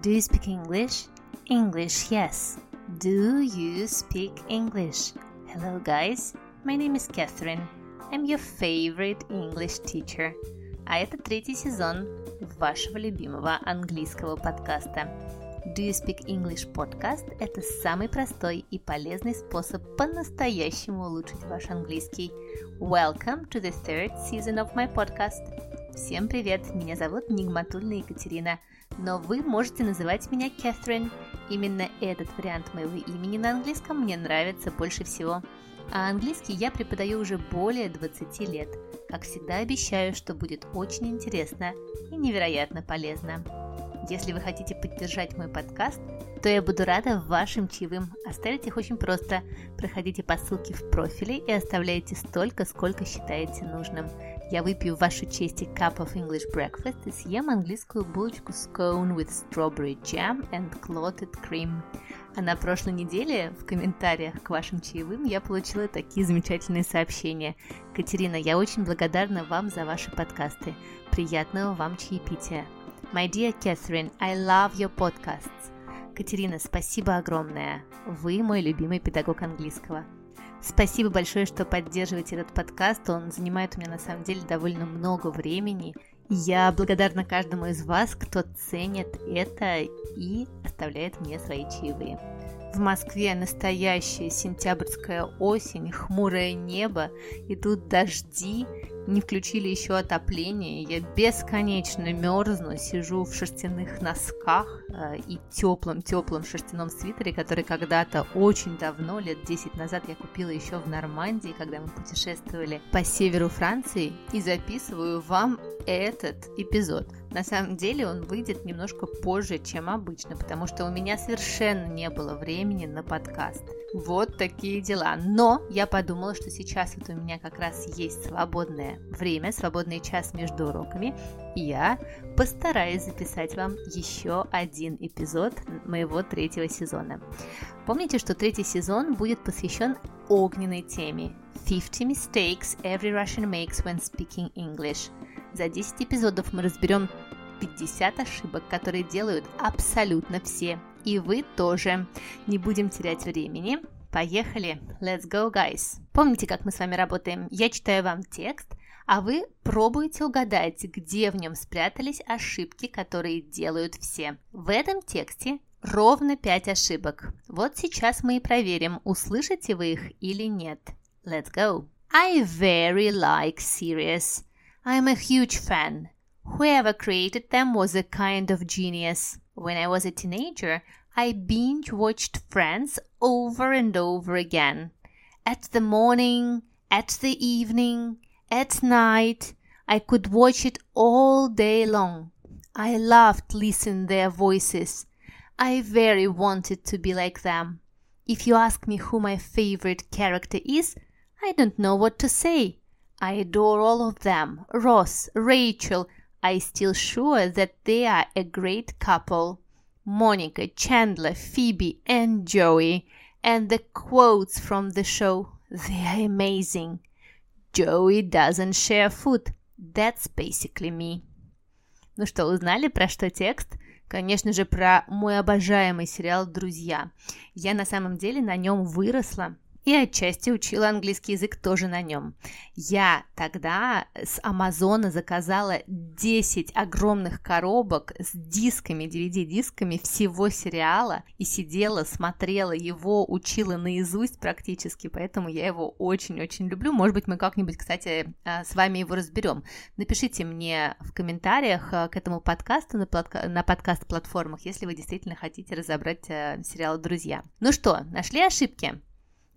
Do you speak English? English, yes. Do you speak English? Hello, guys. My name is Catherine. I'm your favorite English teacher. А это третий сезон вашего любимого английского подкаста. Do You Speak English Podcast – это самый простой и полезный способ по-настоящему улучшить ваш английский. Welcome to the third season of my podcast. Всем привет, меня зовут Нигматульна Екатерина – но вы можете называть меня Кэтрин. Именно этот вариант моего имени на английском мне нравится больше всего. А английский я преподаю уже более 20 лет. Как всегда обещаю, что будет очень интересно и невероятно полезно. Если вы хотите поддержать мой подкаст, то я буду рада вашим чаевым. Оставить их очень просто. Проходите по ссылке в профиле и оставляйте столько, сколько считаете нужным. Я выпью в вашу честь cup of English breakfast и съем английскую булочку scone with strawberry jam and clotted cream. А на прошлой неделе в комментариях к вашим чаевым я получила такие замечательные сообщения. Катерина, я очень благодарна вам за ваши подкасты. Приятного вам чаепития. My dear Catherine, I love your podcasts. Катерина, спасибо огромное. Вы мой любимый педагог английского. Спасибо большое, что поддерживаете этот подкаст. Он занимает у меня на самом деле довольно много времени. Я благодарна каждому из вас, кто ценит это и оставляет мне свои чаевые. В Москве настоящая сентябрьская осень, хмурое небо, идут дожди, не включили еще отопление, я бесконечно мерзну, сижу в шерстяных носках э, и теплом-теплом шерстяном свитере, который когда-то очень давно, лет 10 назад, я купила еще в Нормандии, когда мы путешествовали по северу Франции, и записываю вам этот эпизод. На самом деле он выйдет немножко позже, чем обычно, потому что у меня совершенно не было времени на подкаст. Вот такие дела. Но я подумала, что сейчас вот у меня как раз есть свободное время, свободный час между уроками, и я постараюсь записать вам еще один эпизод моего третьего сезона. Помните, что третий сезон будет посвящен огненной теме 50 mistakes every Russian makes when speaking English. За 10 эпизодов мы разберем 50 ошибок, которые делают абсолютно все и вы тоже. Не будем терять времени. Поехали! Let's go, guys! Помните, как мы с вами работаем? Я читаю вам текст, а вы пробуете угадать, где в нем спрятались ошибки, которые делают все. В этом тексте ровно 5 ошибок. Вот сейчас мы и проверим, услышите вы их или нет. Let's go! I very like series. I'm a huge fan. Whoever created them was a kind of genius. When I was a teenager, I binge watched Friends over and over again. At the morning, at the evening, at night, I could watch it all day long. I loved listening their voices. I very wanted to be like them. If you ask me who my favorite character is, I don't know what to say. I adore all of them. Ross, Rachel, I still sure that they are a great couple. Monica, Chandler, Phoebe, and Joey. And the quotes from the show, they are amazing. Joey doesn't share food. That's basically me. Ну что, узнали, про что текст? Конечно же, про мой обожаемый сериал «Друзья». Я на самом деле на нем выросла, и отчасти учила английский язык тоже на нем. Я тогда с Амазона заказала 10 огромных коробок с дисками, DVD-дисками всего сериала и сидела, смотрела его, учила наизусть практически, поэтому я его очень-очень люблю. Может быть, мы как-нибудь, кстати, а, с вами его разберем. Напишите мне в комментариях а, к этому подкасту на, на подкаст-платформах, если вы действительно хотите разобрать а, сериал «Друзья». Ну что, нашли ошибки?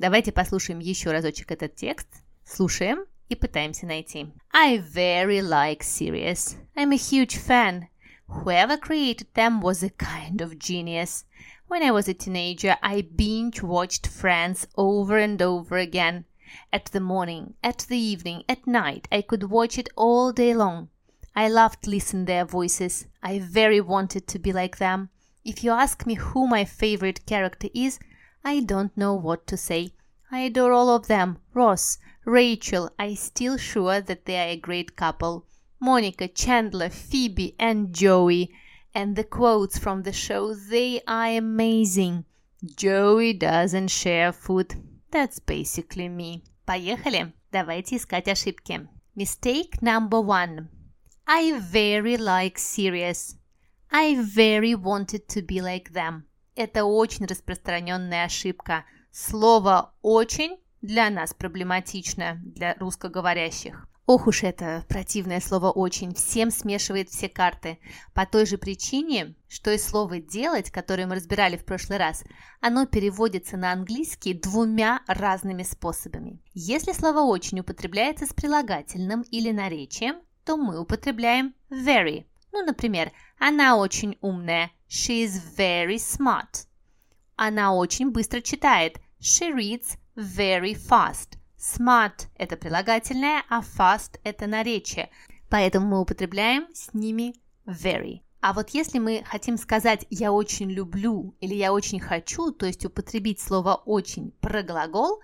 Давайте послушаем еще разочек этот текст. Слушаем и пытаемся найти. I very like series. I'm a huge fan. Whoever created them was a kind of genius. When I was a teenager, I binge watched Friends over and over again. At the morning, at the evening, at night, I could watch it all day long. I loved listening their voices. I very wanted to be like them. If you ask me who my favorite character is, I don't know what to say. I adore all of them. Ross, Rachel, I still sure that they are a great couple. Monica, Chandler, Phoebe, and Joey. And the quotes from the show, they are amazing. Joey doesn't share food. That's basically me. Поехали. Давайте искать ошибки. Mistake number one. I very like serious. I very wanted to be like them. Это очень распространенная ошибка. Слово «очень» для нас проблематично, для русскоговорящих. Ох уж это противное слово «очень» всем смешивает все карты. По той же причине, что и слово «делать», которое мы разбирали в прошлый раз, оно переводится на английский двумя разными способами. Если слово «очень» употребляется с прилагательным или наречием, то мы употребляем very. Ну, например, она очень умная. She is very smart. Она очень быстро читает. She reads very fast. Smart – это прилагательное, а fast – это наречие. Поэтому мы употребляем с ними very. А вот если мы хотим сказать «я очень люблю» или «я очень хочу», то есть употребить слово «очень» про глагол,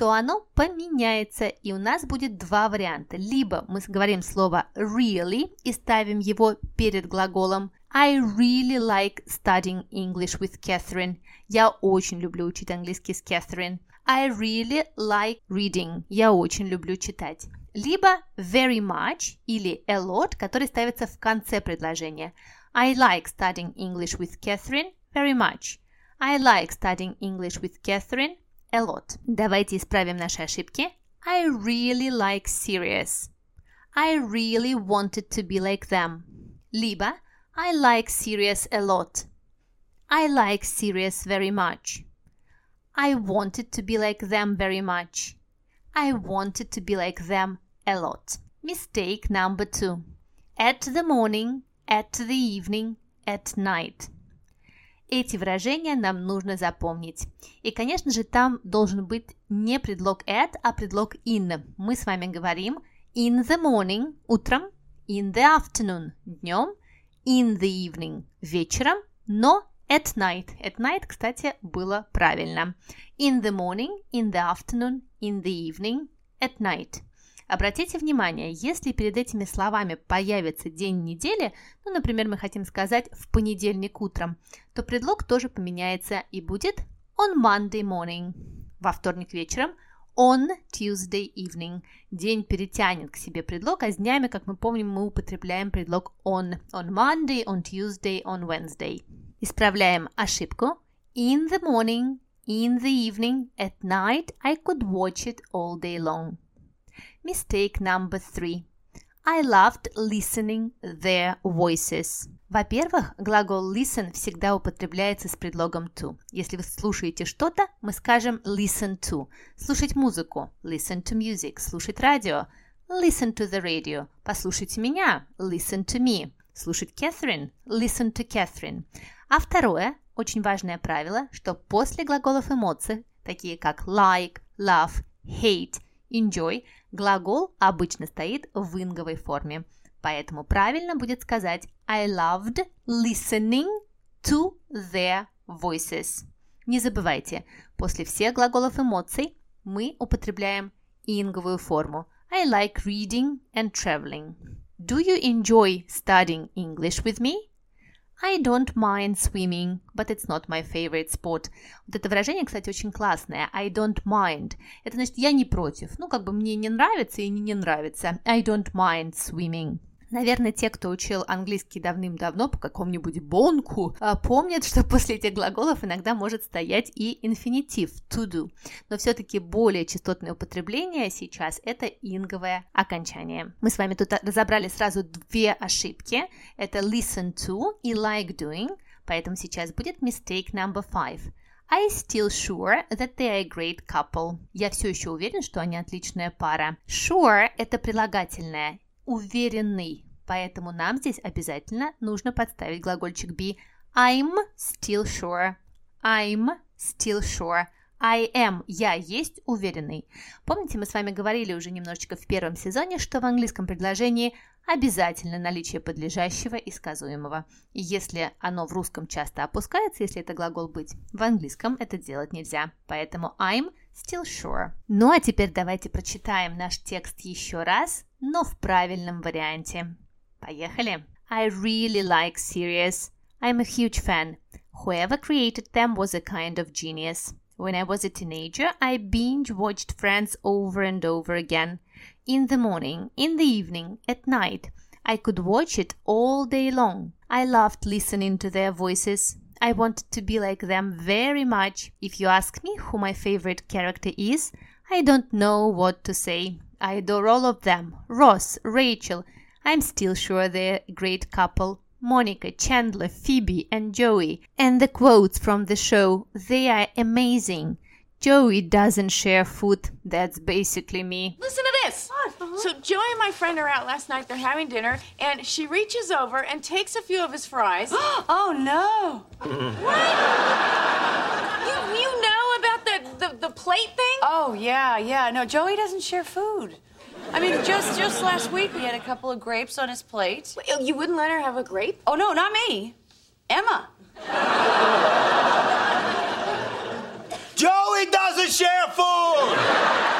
то оно поменяется, и у нас будет два варианта. Либо мы говорим слово really и ставим его перед глаголом I really like studying English with Catherine. Я очень люблю учить английский с Catherine. I really like reading. Я очень люблю читать. Либо very much или a lot, который ставится в конце предложения. I like studying English with Catherine very much. I like studying English with Catherine a lot. Давайте исправим наши ошибки. I really like serious. I really wanted to be like them. Либо I like serious a lot. I like serious very much. I wanted to be like them very much. I wanted to be like them a lot. Mistake number two. At the morning, at the evening, at night. Эти выражения нам нужно запомнить. И, конечно же, там должен быть не предлог at, а предлог in. Мы с вами говорим in the morning, утром, in the afternoon, днем, in the evening, вечером, но At night. At night, кстати, было правильно. In the morning, in the afternoon, in the evening, at night. Обратите внимание, если перед этими словами появится день недели, ну, например, мы хотим сказать в понедельник утром, то предлог тоже поменяется и будет on Monday morning. Во вторник вечером on Tuesday evening. День перетянет к себе предлог, а с днями, как мы помним, мы употребляем предлог on. On Monday, on Tuesday, on Wednesday. Исправляем ошибку. In the morning, in the evening, at night I could watch it all day long. Mistake number three. I loved listening their voices. Во-первых, глагол listen всегда употребляется с предлогом to. Если вы слушаете что-то, мы скажем listen to. Слушать музыку – listen to music. Слушать радио – listen to the radio. Послушайте меня – listen to me. Слушать Catherine – listen to Catherine. А второе, очень важное правило, что после глаголов эмоций, такие как like, love, hate, enjoy, глагол обычно стоит в инговой форме. Поэтому правильно будет сказать I loved listening to their voices. Не забывайте, после всех глаголов эмоций мы употребляем инговую форму. I like reading and traveling. Do you enjoy studying English with me? I don't mind swimming, but it's not my favorite sport. Вот это выражение, кстати, очень классное. I don't mind. Это значит, я не против. Ну, как бы мне не нравится и не не нравится. I don't mind swimming. Наверное, те, кто учил английский давным-давно по какому-нибудь бонку, а, помнят, что после этих глаголов иногда может стоять и инфинитив to do. Но все-таки более частотное употребление сейчас это инговое окончание. Мы с вами тут разобрали сразу две ошибки. Это listen to и like doing. Поэтому сейчас будет mistake number five. I still sure that they are a great couple. Я все еще уверен, что они отличная пара. Sure – это прилагательное уверенный. Поэтому нам здесь обязательно нужно подставить глагольчик be. I'm still sure. I'm still sure. I am. Я есть уверенный. Помните, мы с вами говорили уже немножечко в первом сезоне, что в английском предложении обязательно наличие подлежащего и сказуемого. И если оно в русском часто опускается, если это глагол быть, в английском это делать нельзя. Поэтому I'm still sure. Ну а теперь давайте прочитаем наш текст еще раз, но в правильном варианте. Поехали! I really like series. I'm a huge fan. Whoever created them was a kind of genius. When I was a teenager, I binge watched Friends over and over again. In the morning, in the evening, at night. I could watch it all day long. I loved listening to their voices. I wanted to be like them very much. If you ask me who my favorite character is, I don't know what to say. I adore all of them Ross, Rachel. I'm still sure they're a great couple. Monica, Chandler, Phoebe, and Joey. And the quotes from the show, they are amazing. Joey doesn't share food. That's basically me. Listen to this. Uh-huh. So Joey and my friend are out last night. They're having dinner, and she reaches over and takes a few of his fries. oh no! what? You you know about the, the the plate thing? Oh yeah, yeah. No, Joey doesn't share food. I mean, just just last week we had a couple of grapes on his plate. You wouldn't let her have a grape? Oh no, not me. Emma. Joey doesn't share food!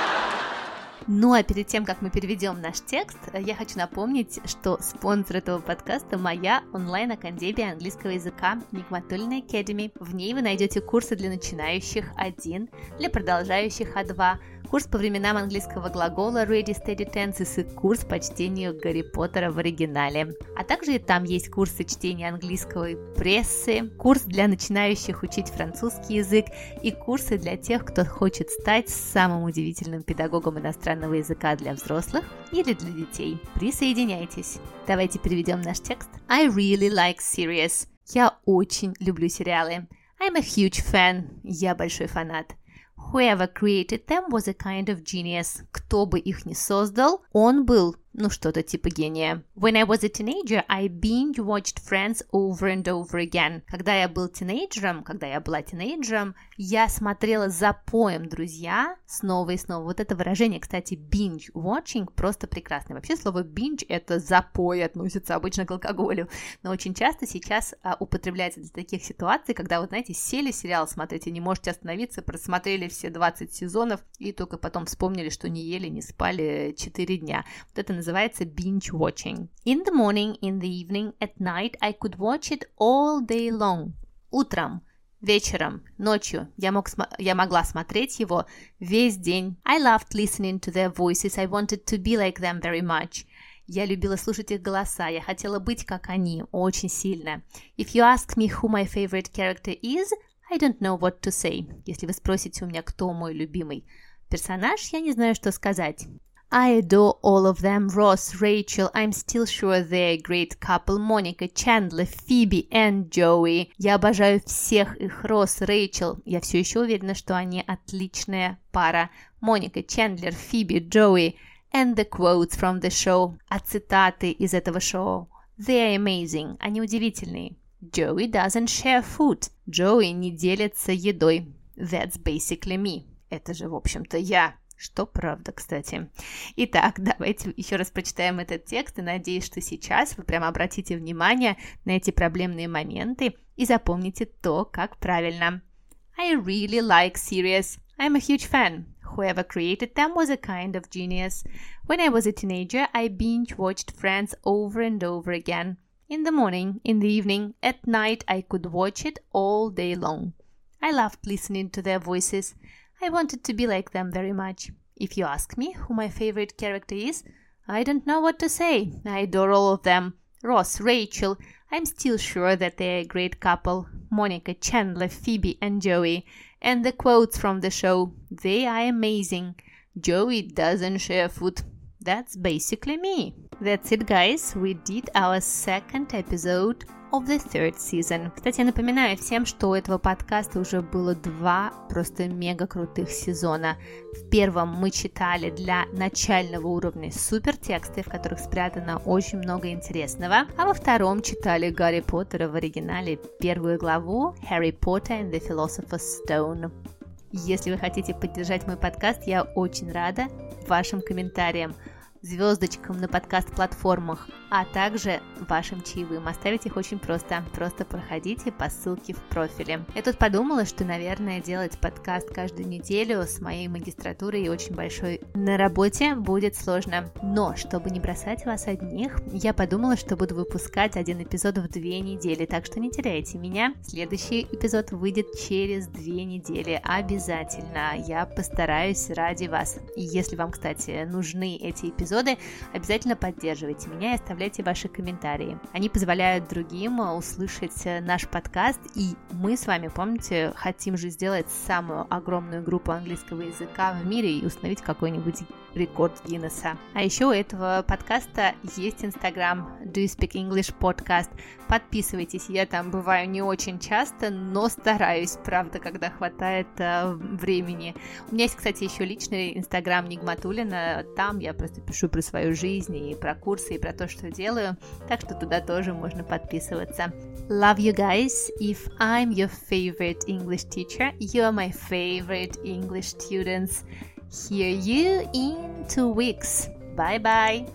Ну а перед тем, как мы переведем наш текст, я хочу напомнить, что спонсор этого подкаста моя онлайн-академия английского языка Нигматульная Academy. В ней вы найдете курсы для начинающих А1, для продолжающих А2, курс по временам английского глагола Ready Steady Tenses и курс по чтению Гарри Поттера в оригинале. А также и там есть курсы чтения английской прессы, курс для начинающих учить французский язык и курсы для тех, кто хочет стать самым удивительным педагогом иностранного языка для взрослых или для детей. Присоединяйтесь. Давайте переведем наш текст. I really like series. Я очень люблю сериалы. I'm a huge fan. Я большой фанат. Whoever created them was a kind of genius. Кто бы их ни создал, он был ну что-то типа гения. When I was a teenager, I binge-watched Friends over and over again. Когда я был тинейджером, когда я была тинейджером, я смотрела за поем «Друзья» снова и снова. Вот это выражение, кстати, binge-watching просто прекрасное. Вообще слово binge – это запой, относится обычно к алкоголю, но очень часто сейчас а, употребляется для таких ситуаций, когда, вот знаете, сели сериал смотреть и не можете остановиться, просмотрели все 20 сезонов и только потом вспомнили, что не ели, не спали 4 дня. Вот это называется binge watching. In the morning, in the evening, at night I could watch it all day long. Утром, вечером, ночью я, мог, я могла смотреть его весь день. I loved listening to their voices. I wanted to be like them very much. Я любила слушать их голоса, я хотела быть как они, очень сильно. If you ask me who my favorite character is, I don't know what to say. Если вы спросите у меня, кто мой любимый персонаж, я не знаю, что сказать. I adore all of them. Ross, Rachel, I'm still sure they're a great couple. Monica, Chandler, Phoebe and Joey. Я обожаю всех их. Росс, Рэйчел. Я все еще уверена, что они отличная пара. Моника, Чендлер, Фиби, Джоуи. And the quotes from the show. А цитаты из этого шоу. They're amazing. Они удивительные. Joey doesn't share food. Джоуи не делится едой. That's basically me. Это же, в общем-то, я. Что правда, кстати. Итак, давайте еще раз прочитаем этот текст и надеюсь, что сейчас вы прямо обратите внимание на эти проблемные моменты и запомните то, как правильно. I really like series. I'm a huge fan. Whoever created them was a kind of genius. When I was a teenager, I binge watched Friends over and over again. In the morning, in the evening, at night, I could watch it all day long. I loved listening to their voices. I wanted to be like them very much. If you ask me who my favorite character is, I don't know what to say. I adore all of them. Ross, Rachel, I'm still sure that they're a great couple. Monica, Chandler, Phoebe, and Joey. And the quotes from the show, they are amazing. Joey doesn't share food. That's basically me. That's it, guys. We did our second episode of the third season. Кстати, я напоминаю всем, что у этого подкаста уже было два просто мега крутых сезона. В первом мы читали для начального уровня супер тексты, в которых спрятано очень много интересного, а во втором читали Гарри Поттера в оригинале первую главу Harry Potter and the Philosopher's Stone. Если вы хотите поддержать мой подкаст, я очень рада вашим комментариям. Звездочкам на подкаст-платформах, а также вашим чаевым. Оставить их очень просто. Просто проходите по ссылке в профиле. Я тут подумала, что, наверное, делать подкаст каждую неделю с моей магистратурой и очень большой на работе будет сложно. Но, чтобы не бросать вас одних, я подумала, что буду выпускать один эпизод в две недели, так что не теряйте меня. Следующий эпизод выйдет через две недели. Обязательно. Я постараюсь ради вас. Если вам, кстати, нужны эти эпизоды, обязательно поддерживайте меня и оставляйте ваши комментарии. Они позволяют другим услышать наш подкаст, и мы с вами, помните, хотим же сделать самую огромную группу английского языка в мире и установить какой-нибудь рекорд Гиннесса. А еще у этого подкаста есть инстаграм Do You Speak English Podcast. Подписывайтесь, я там бываю не очень часто, но стараюсь, правда, когда хватает э, времени. У меня есть, кстати, еще личный инстаграм Нигматулина, там я просто пишу про свою жизнь и про курсы, и про то, что делаю, так что туда тоже можно подписываться. Love you guys. If I'm your favorite English teacher, you are my favorite English students. Hear you in two weeks. Bye bye.